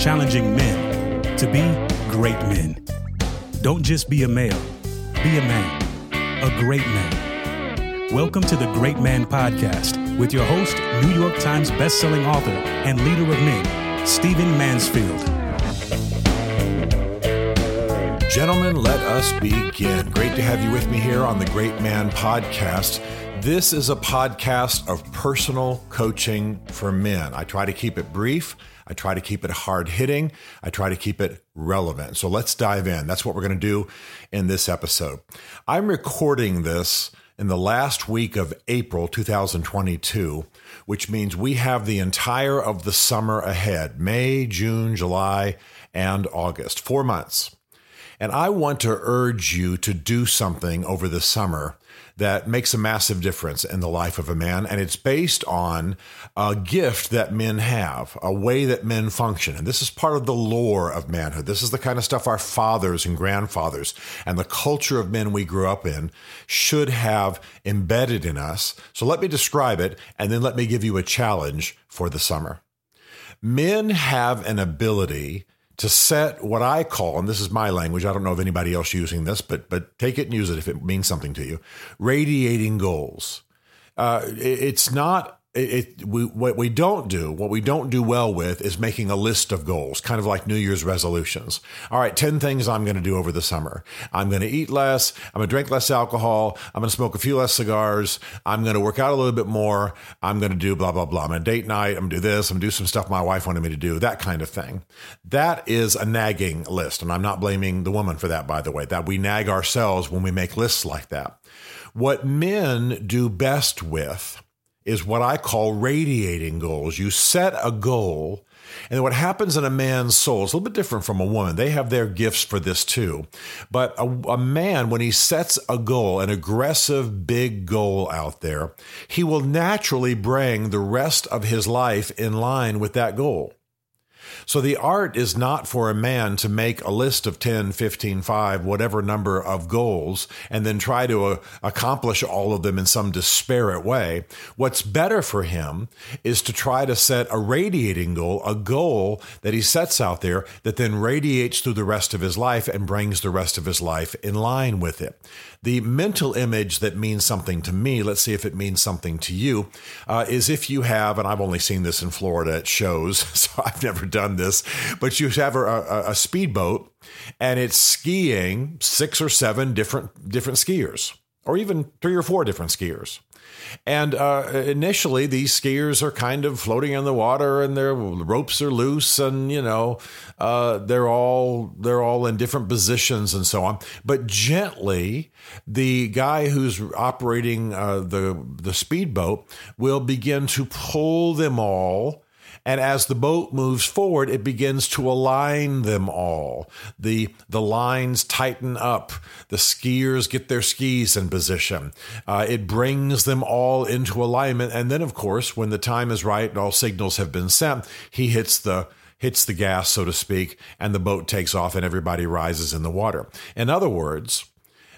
challenging men to be great men. Don't just be a male, be a man, a great man. Welcome to the Great Man Podcast with your host, New York Times bestselling author and leader of men, Stephen Mansfield. Gentlemen, let us begin. Great to have you with me here on the Great Man Podcast. This is a podcast of personal coaching for men. I try to keep it brief. I try to keep it hard hitting. I try to keep it relevant. So let's dive in. That's what we're going to do in this episode. I'm recording this in the last week of April 2022, which means we have the entire of the summer ahead May, June, July, and August. Four months. And I want to urge you to do something over the summer that makes a massive difference in the life of a man. And it's based on a gift that men have, a way that men function. And this is part of the lore of manhood. This is the kind of stuff our fathers and grandfathers and the culture of men we grew up in should have embedded in us. So let me describe it and then let me give you a challenge for the summer. Men have an ability to set what I call, and this is my language, I don't know of anybody else using this, but but take it and use it if it means something to you. Radiating goals. Uh, it's not it, we, what we don't do, what we don't do well with is making a list of goals, kind of like New Year's resolutions. All right, 10 things I'm going to do over the summer. I'm going to eat less. I'm going to drink less alcohol. I'm going to smoke a few less cigars. I'm going to work out a little bit more. I'm going to do blah, blah, blah. I'm going to date night. I'm going to do this. I'm going to do some stuff my wife wanted me to do, that kind of thing. That is a nagging list. And I'm not blaming the woman for that, by the way, that we nag ourselves when we make lists like that. What men do best with is what I call radiating goals. You set a goal, and what happens in a man's soul is a little bit different from a woman. They have their gifts for this too. But a, a, man, when he sets a goal, an aggressive, big goal out there, he will naturally bring the rest of his life in line with that goal. So the art is not for a man to make a list of 10, 15, 5, whatever number of goals, and then try to uh, accomplish all of them in some disparate way. What's better for him is to try to set a radiating goal, a goal that he sets out there that then radiates through the rest of his life and brings the rest of his life in line with it. The mental image that means something to me, let's see if it means something to you, uh, is if you have, and I've only seen this in Florida at shows, so I've never done this, but you have a, a, a speedboat and it's skiing six or seven different different skiers, or even three or four different skiers. And uh, initially, these skiers are kind of floating in the water, and their ropes are loose, and you know, uh, they're all they're all in different positions and so on. But gently, the guy who's operating uh, the the speedboat will begin to pull them all and as the boat moves forward, it begins to align them all. The, the lines tighten up. The skiers get their skis in position. Uh, it brings them all into alignment. And then, of course, when the time is right and all signals have been sent, he hits the hits the gas, so to speak, and the boat takes off and everybody rises in the water. In other words,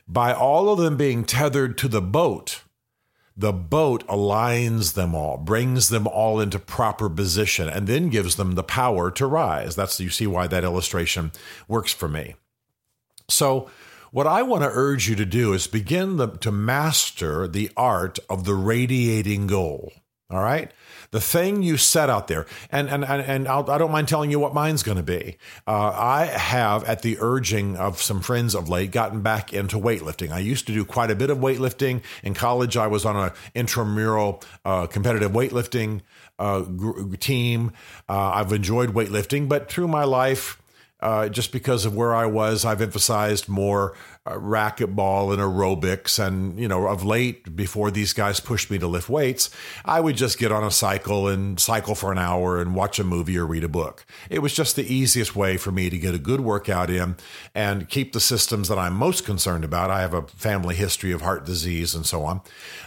by all of them being tethered to the boat, the boat aligns them all, brings them all into proper position, and then gives them the power to rise. That's you see why that illustration works for me. So, what I want to urge you to do is begin the, to master the art of the radiating goal. All right the thing you set out there, and and and, I'll, I do not mind telling you what mine's going to be. Uh, I have, at the urging of some friends of late, gotten back into weightlifting. I used to do quite a bit of weightlifting in college. I was on an intramural uh, competitive weightlifting uh, team. Uh, I've enjoyed weightlifting, but through my life. Uh, just because of where I was, I've emphasized more uh, racquetball and aerobics. And, you know, of late, before these guys pushed me to lift weights, I would just get on a cycle and cycle for an hour and watch a movie or read a book. It was just the easiest way for me to get a good workout in and keep the systems that I'm most concerned about. I have a family history of heart disease and so on.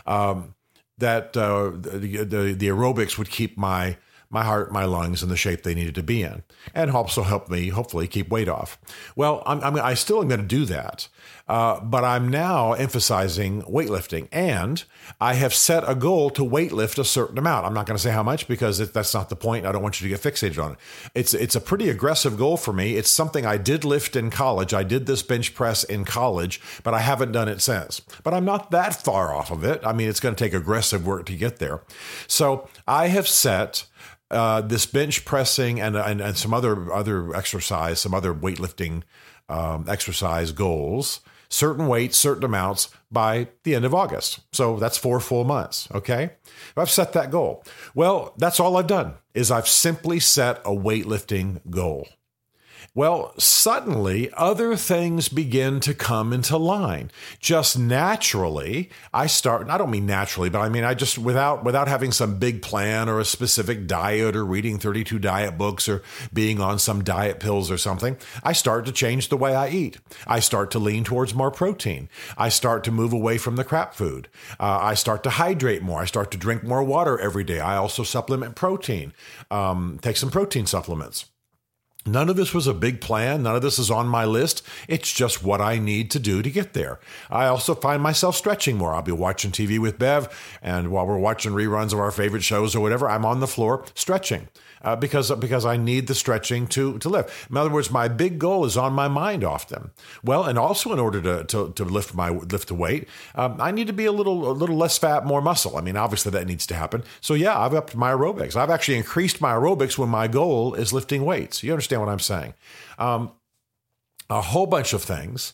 Um, that uh, the, the, the aerobics would keep my my heart, my lungs in the shape they needed to be in, and also help me hopefully keep weight off. Well, I'm, I'm I still am going to do that, uh, but I'm now emphasizing weightlifting, and I have set a goal to weightlift a certain amount. I'm not going to say how much because it, that's not the point. I don't want you to get fixated on it. It's it's a pretty aggressive goal for me. It's something I did lift in college. I did this bench press in college, but I haven't done it since. But I'm not that far off of it. I mean, it's going to take aggressive work to get there. So I have set. Uh, this bench pressing and, and, and some other other exercise, some other weightlifting um, exercise goals certain weights, certain amounts by the end of August. So that's four full months. Okay. I've set that goal. Well, that's all I've done is I've simply set a weightlifting goal. Well, suddenly other things begin to come into line. Just naturally, I start, I don't mean naturally, but I mean I just without without having some big plan or a specific diet or reading 32 diet books or being on some diet pills or something, I start to change the way I eat. I start to lean towards more protein. I start to move away from the crap food. Uh, I start to hydrate more. I start to drink more water every day. I also supplement protein, um, take some protein supplements. None of this was a big plan. None of this is on my list. It's just what I need to do to get there. I also find myself stretching more. I'll be watching TV with Bev, and while we're watching reruns of our favorite shows or whatever, I'm on the floor stretching uh, because because I need the stretching to to lift. In other words, my big goal is on my mind often. Well, and also in order to to, to lift my lift the weight, um, I need to be a little a little less fat, more muscle. I mean, obviously that needs to happen. So yeah, I've upped my aerobics. I've actually increased my aerobics when my goal is lifting weights. You understand what I'm saying? Um, a whole bunch of things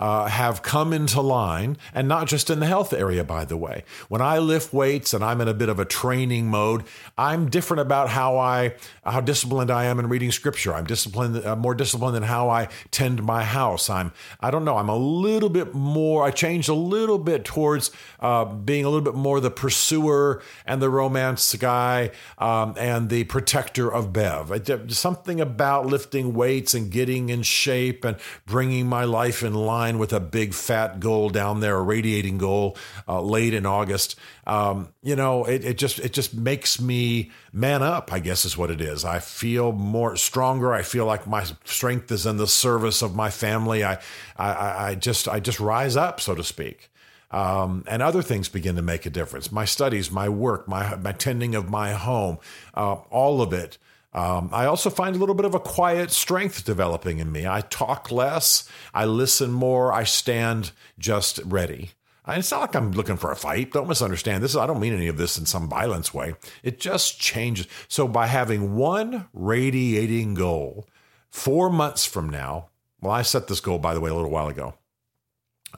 uh, have come into line, and not just in the health area, by the way. When I lift weights and I'm in a bit of a training mode, I'm different about how I how disciplined I am in reading scripture. I'm disciplined, uh, more disciplined in how I tend my house. I'm I don't know. I'm a little bit more. I changed a little bit towards uh, being a little bit more the pursuer and the romance guy um, and the protector of Bev. Something about lifting weights and getting in shape and bringing my life in line line with a big fat goal down there, a radiating goal uh, late in August. Um, you know, it, it just it just makes me man up. I guess is what it is. I feel more stronger. I feel like my strength is in the service of my family. I I, I just I just rise up, so to speak. Um, and other things begin to make a difference. My studies, my work, my, my tending of my home, uh, all of it um, I also find a little bit of a quiet strength developing in me. I talk less, I listen more, I stand just ready. It's not like I'm looking for a fight. Don't misunderstand. This is, I don't mean any of this in some violence way. It just changes. So by having one radiating goal, four months from now, well, I set this goal by the way a little while ago.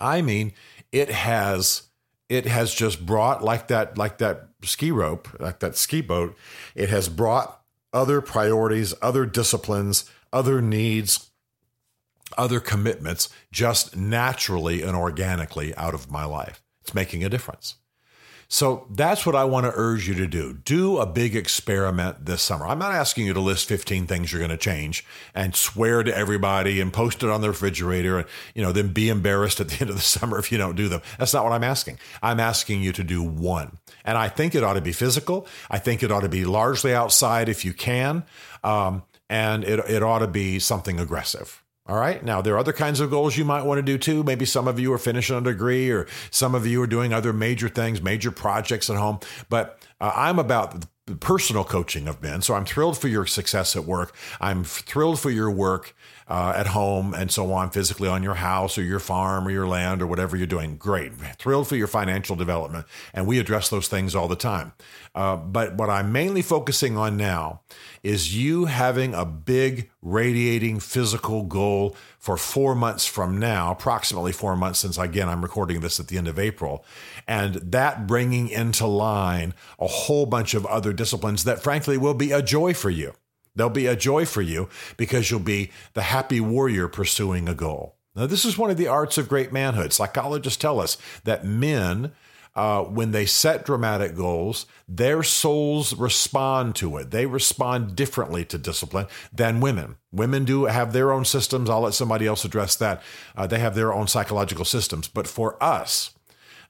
I mean, it has it has just brought like that like that ski rope, like that ski boat. It has brought other priorities, other disciplines, other needs, other commitments just naturally and organically out of my life. It's making a difference. So that's what I want to urge you to do. Do a big experiment this summer. I'm not asking you to list 15 things you're going to change and swear to everybody and post it on the refrigerator and, you know, then be embarrassed at the end of the summer if you don't do them. That's not what I'm asking. I'm asking you to do one. And I think it ought to be physical. I think it ought to be largely outside if you can. Um, and it, it ought to be something aggressive. All right. Now, there are other kinds of goals you might want to do too. Maybe some of you are finishing a degree, or some of you are doing other major things, major projects at home. But uh, I'm about the personal coaching of men. So I'm thrilled for your success at work. I'm thrilled for your work uh, at home and so on, physically on your house or your farm or your land or whatever you're doing. Great. Thrilled for your financial development. And we address those things all the time. Uh, but what I'm mainly focusing on now is you having a big radiating physical goal for four months from now, approximately four months since, again, I'm recording this at the end of April, and that bringing into line a whole bunch of other disciplines that, frankly, will be a joy for you. They'll be a joy for you because you'll be the happy warrior pursuing a goal. Now, this is one of the arts of great manhood. Psychologists tell us that men, uh, when they set dramatic goals, their souls respond to it. They respond differently to discipline than women. Women do have their own systems. I'll let somebody else address that. Uh, they have their own psychological systems. But for us,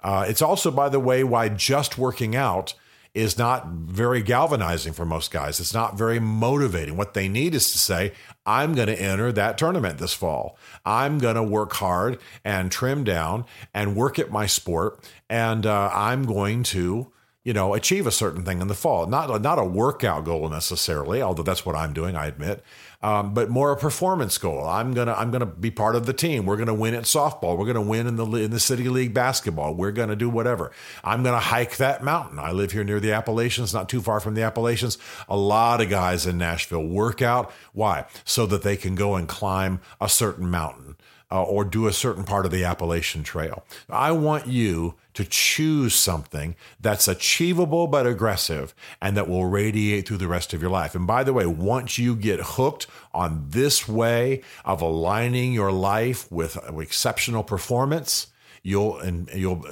uh, it's also, by the way, why just working out is not very galvanizing for most guys. It's not very motivating. What they need is to say, I'm going to enter that tournament this fall. I'm going to work hard and trim down and work at my sport. And uh, I'm going to you know, achieve a certain thing in the fall. Not not a workout goal necessarily, although that's what I'm doing, I admit, um, but more a performance goal. I'm gonna I'm gonna be part of the team. We're gonna win at softball. We're gonna win in the in the city league basketball. We're gonna do whatever. I'm gonna hike that mountain. I live here near the Appalachians, not too far from the Appalachians. A lot of guys in Nashville work out. Why? So that they can go and climb a certain mountain uh, or do a certain part of the Appalachian Trail. I want you to choose something that's achievable but aggressive and that will radiate through the rest of your life. And by the way, once you get hooked on this way of aligning your life with exceptional performance, you'll and you'll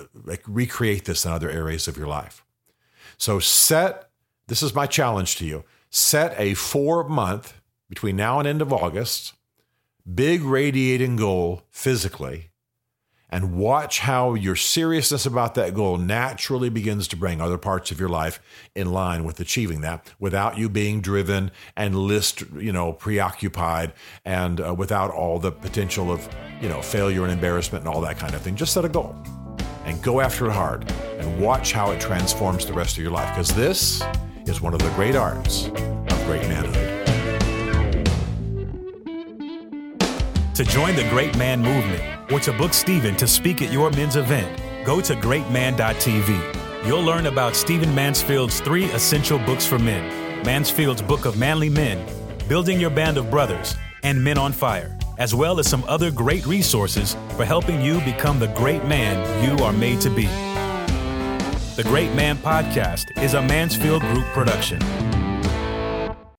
recreate this in other areas of your life. So set this is my challenge to you. Set a 4 month between now and end of August big radiating goal physically and watch how your seriousness about that goal naturally begins to bring other parts of your life in line with achieving that without you being driven and list you know preoccupied and uh, without all the potential of you know failure and embarrassment and all that kind of thing. Just set a goal and go after it hard and watch how it transforms the rest of your life because this is one of the great arts of great manhood To join the Great Man movement or to book Stephen to speak at your men's event, go to greatman.tv. You'll learn about Stephen Mansfield's three essential books for men Mansfield's Book of Manly Men, Building Your Band of Brothers, and Men on Fire, as well as some other great resources for helping you become the great man you are made to be. The Great Man Podcast is a Mansfield Group production.